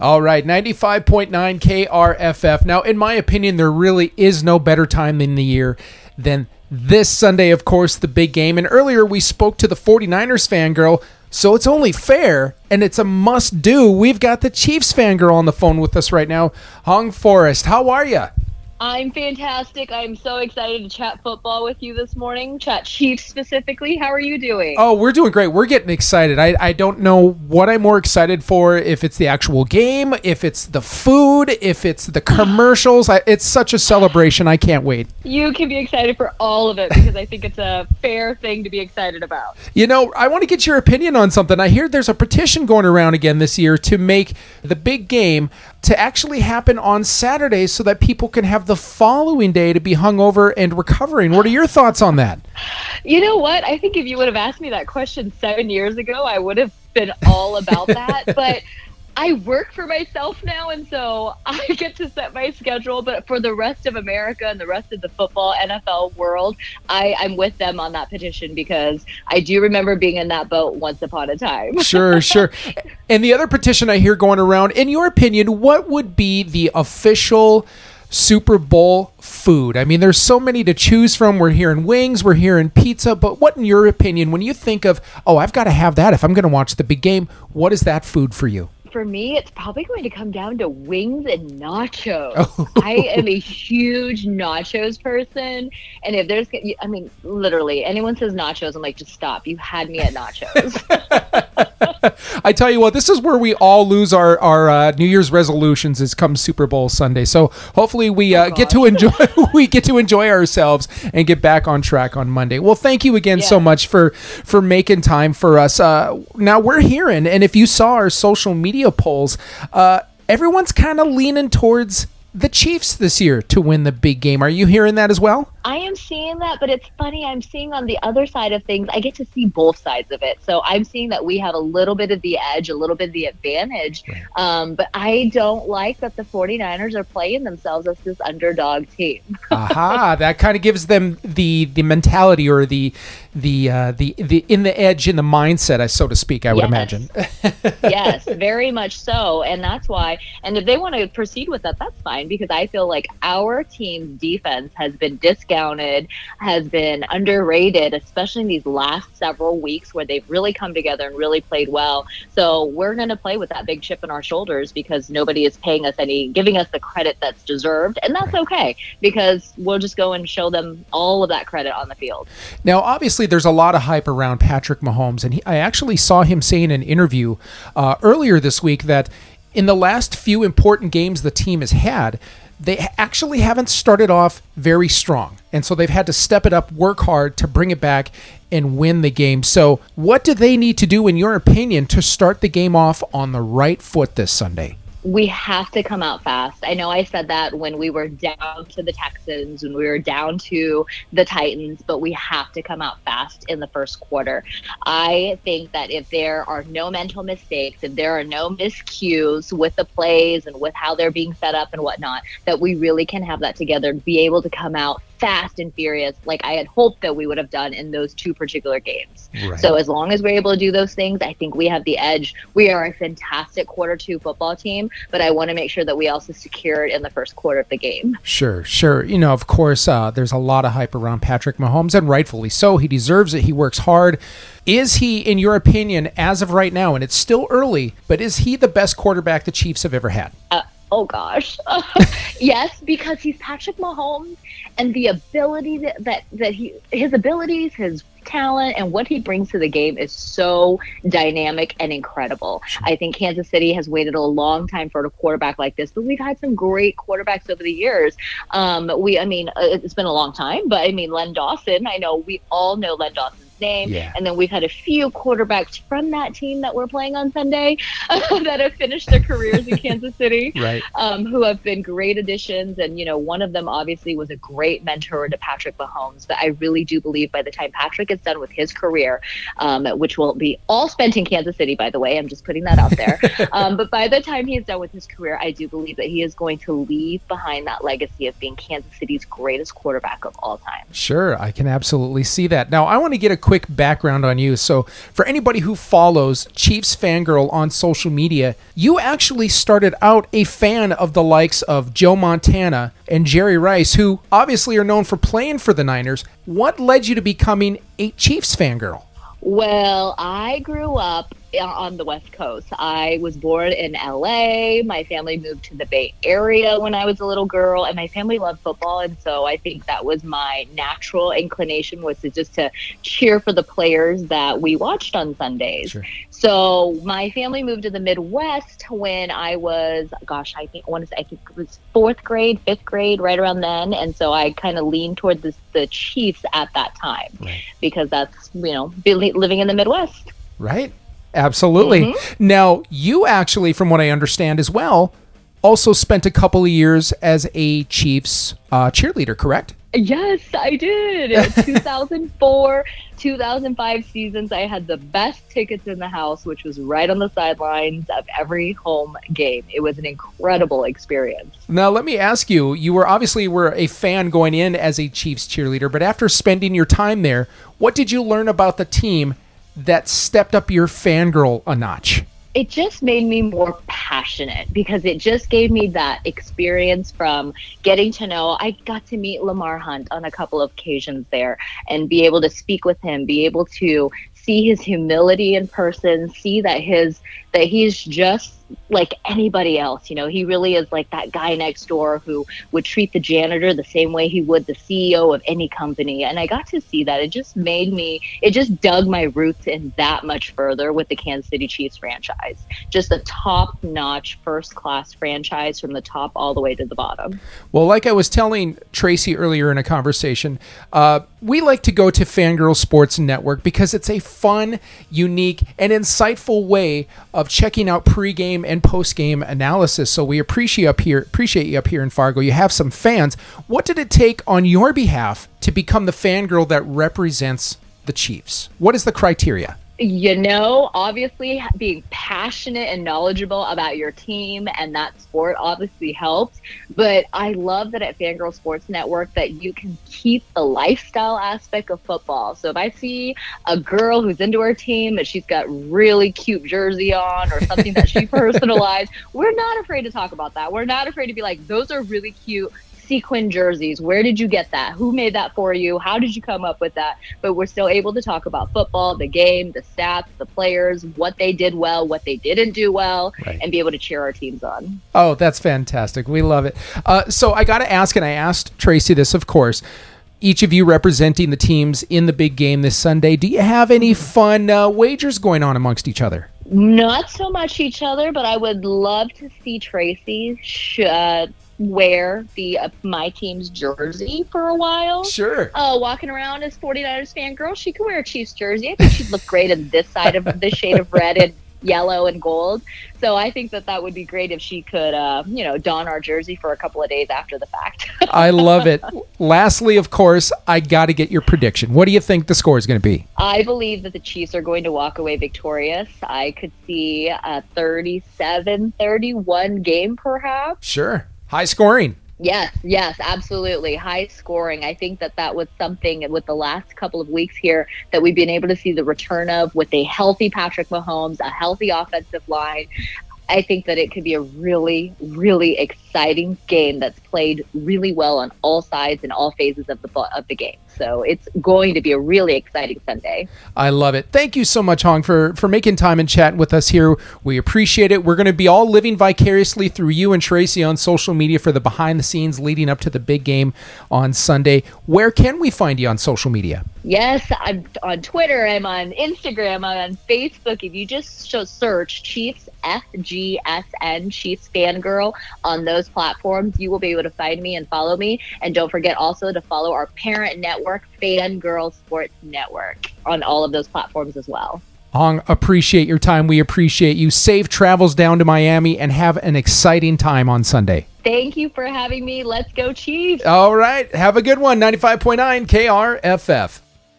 All right, 95.9 KRFF. Now, in my opinion, there really is no better time in the year than this Sunday, of course, the big game. And earlier we spoke to the 49ers fangirl, so it's only fair and it's a must do. We've got the Chiefs fangirl on the phone with us right now. Hong Forrest, how are you? I'm fantastic. I'm so excited to chat football with you this morning, chat Chiefs specifically. How are you doing? Oh, we're doing great. We're getting excited. I, I don't know what I'm more excited for if it's the actual game, if it's the food, if it's the commercials. I, it's such a celebration. I can't wait. You can be excited for all of it because I think it's a fair thing to be excited about. You know, I want to get your opinion on something. I hear there's a petition going around again this year to make the big game to actually happen on Saturdays so that people can have the following day to be hungover and recovering. What are your thoughts on that? You know what? I think if you would have asked me that question seven years ago, I would have been all about that. but I work for myself now, and so I get to set my schedule. But for the rest of America and the rest of the football NFL world, I, I'm with them on that petition because I do remember being in that boat once upon a time. sure, sure. And the other petition I hear going around, in your opinion, what would be the official Super Bowl food? I mean, there's so many to choose from. We're hearing wings, we're hearing pizza, but what, in your opinion, when you think of, oh, I've got to have that if I'm going to watch the big game, what is that food for you? for me, it's probably going to come down to wings and nachos. Oh. I am a huge nachos person. And if there's, I mean, literally, anyone says nachos, I'm like, just stop. You had me at nachos. I tell you what, this is where we all lose our, our uh, New Year's resolutions is come Super Bowl Sunday. So hopefully we uh, oh, get to enjoy we get to enjoy ourselves and get back on track on Monday. Well, thank you again yeah. so much for for making time for us. Uh, now we're hearing, and if you saw our social media media polls, uh, everyone's kind of leaning towards the Chiefs this year to win the big game. Are you hearing that as well? I am seeing that, but it's funny. I'm seeing on the other side of things, I get to see both sides of it. So I'm seeing that we have a little bit of the edge, a little bit of the advantage. Um, but I don't like that the 49ers are playing themselves as this underdog team. Aha, that kind of gives them the the mentality or the the uh, the the in the edge in the mindset, so to speak. I would yes. imagine. yes, very much so, and that's why. And if they want to proceed with that, that's fine because I feel like our team's defense has been discounted discounted, has been underrated, especially in these last several weeks where they've really come together and really played well. So we're going to play with that big chip in our shoulders because nobody is paying us any, giving us the credit that's deserved. And that's okay because we'll just go and show them all of that credit on the field. Now, obviously, there's a lot of hype around Patrick Mahomes. And he, I actually saw him say in an interview uh, earlier this week that in the last few important games the team has had, they actually haven't started off very strong. And so they've had to step it up, work hard to bring it back and win the game. So, what do they need to do, in your opinion, to start the game off on the right foot this Sunday? We have to come out fast. I know I said that when we were down to the Texans, when we were down to the Titans, but we have to come out fast in the first quarter. I think that if there are no mental mistakes, if there are no miscues with the plays and with how they're being set up and whatnot, that we really can have that together, be able to come out fast and furious like I had hoped that we would have done in those two particular games. Right. So as long as we're able to do those things, I think we have the edge. We are a fantastic quarter two football team, but I want to make sure that we also secure it in the first quarter of the game. Sure, sure. You know, of course, uh, there's a lot of hype around Patrick Mahomes, and rightfully so. He deserves it. He works hard. Is he, in your opinion, as of right now, and it's still early, but is he the best quarterback the Chiefs have ever had? Uh, oh gosh yes because he's patrick mahomes and the ability that, that that he his abilities his talent and what he brings to the game is so dynamic and incredible. I think Kansas City has waited a long time for a quarterback like this, but we've had some great quarterbacks over the years. Um, we, I mean, uh, it's been a long time, but I mean, Len Dawson. I know we all know Len Dawson name. Yeah. And then we've had a few quarterbacks from that team that we're playing on Sunday that have finished their careers in Kansas City, right. um, who have been great additions. And, you know, one of them obviously was a great mentor to Patrick Mahomes. But I really do believe by the time Patrick is done with his career, um, which will be all spent in Kansas City, by the way, I'm just putting that out there. um, but by the time he is done with his career, I do believe that he is going to leave behind that legacy of being Kansas City's greatest quarterback of all time. Sure, I can absolutely see that. Now, I want to get a quick background on you. So, for anybody who follows Chiefs Fangirl on social media, you actually started out a fan of the likes of Joe Montana and Jerry Rice, who obviously are known for playing for the Niners. What led you to becoming a Chiefs fangirl? Well, I grew up Uh, on the West Coast. I was born in LA. My family moved to the Bay Area when I was a little girl, and my family loved football. And so I think that was my natural inclination was to just to cheer for the players that we watched on Sundays. Sure. So my family moved to the Midwest when I was, gosh, I think I want to say I think it was fourth grade, fifth grade, right around then. And so I kind of leaned toward the, the Chiefs at that time right. because that's you know living in the Midwest. Right. Absolutely. Mm-hmm. Now, you actually, from what I understand as well, also spent a couple of years as a Chiefs uh, cheerleader, correct? Yes, I did. 2004, 2005 seasons, I had the best tickets in the house, which was right on the sidelines of every home game. It was an incredible experience. Now, let me ask you, you were obviously were a fan going in as a Chiefs cheerleader, but after spending your time there, what did you learn about the team that stepped up your fangirl a notch? It just made me more passionate because it just gave me that experience from getting to know. I got to meet Lamar Hunt on a couple of occasions there and be able to speak with him, be able to see his humility in person, see that his that he's just like anybody else. You know, he really is like that guy next door who would treat the janitor the same way he would the CEO of any company. And I got to see that. It just made me, it just dug my roots in that much further with the Kansas City Chiefs franchise. Just a top notch, first class franchise from the top all the way to the bottom. Well, like I was telling Tracy earlier in a conversation, uh, we like to go to Fangirl Sports Network because it's a fun, unique, and insightful way of checking out pregame and post game analysis. So we appreciate up here appreciate you up here in Fargo. You have some fans. What did it take on your behalf to become the fangirl that represents the Chiefs? What is the criteria? You know, obviously being passionate and knowledgeable about your team and that sport obviously helps. But I love that at Fangirl Sports Network that you can keep the lifestyle aspect of football. So if I see a girl who's into her team and she's got really cute jersey on or something that she personalized, we're not afraid to talk about that. We're not afraid to be like, those are really cute sequin jerseys. Where did you get that? Who made that for you? How did you come up with that? But we're still able to talk about football, the game, the stats, the players, what they did well, what they didn't do well, right. and be able to cheer our teams on. Oh, that's fantastic. We love it. Uh, so I got to ask, and I asked Tracy this, of course each of you representing the teams in the big game this Sunday. Do you have any fun uh, wagers going on amongst each other? Not so much each other, but I would love to see Tracy sh- uh, wear the uh, my team's jersey for a while. Sure. Uh, walking around as 49ers fan girl, she could wear a Chiefs jersey. I think she'd look great in this side of the shade of red and yellow and gold. So I think that that would be great if she could, uh, you know, don our jersey for a couple of days after the fact. I love it. Lastly, of course, I got to get your prediction. What do you think the score is going to be? I believe that the Chiefs are going to walk away victorious. I could see a 37 31 game, perhaps. Sure. High scoring. Yes, yes, absolutely. High scoring. I think that that was something with the last couple of weeks here that we've been able to see the return of with a healthy Patrick Mahomes, a healthy offensive line. I think that it could be a really, really exciting game that's played really well on all sides and all phases of the of the game. So it's going to be a really exciting Sunday. I love it. Thank you so much, Hong, for, for making time and chatting with us here. We appreciate it. We're going to be all living vicariously through you and Tracy on social media for the behind the scenes leading up to the big game on Sunday. Where can we find you on social media? Yes, I'm on Twitter. I'm on Instagram. I'm on Facebook. If you just search Chiefs FGSN Chiefs Fangirl on those platforms, you will be able to find me and follow me. And don't forget also to follow our parent network Network, Fangirl Sports Network on all of those platforms as well. Hong, appreciate your time. We appreciate you. Safe travels down to Miami and have an exciting time on Sunday. Thank you for having me. Let's go, Chiefs. All right. Have a good one. 95.9 KRFF.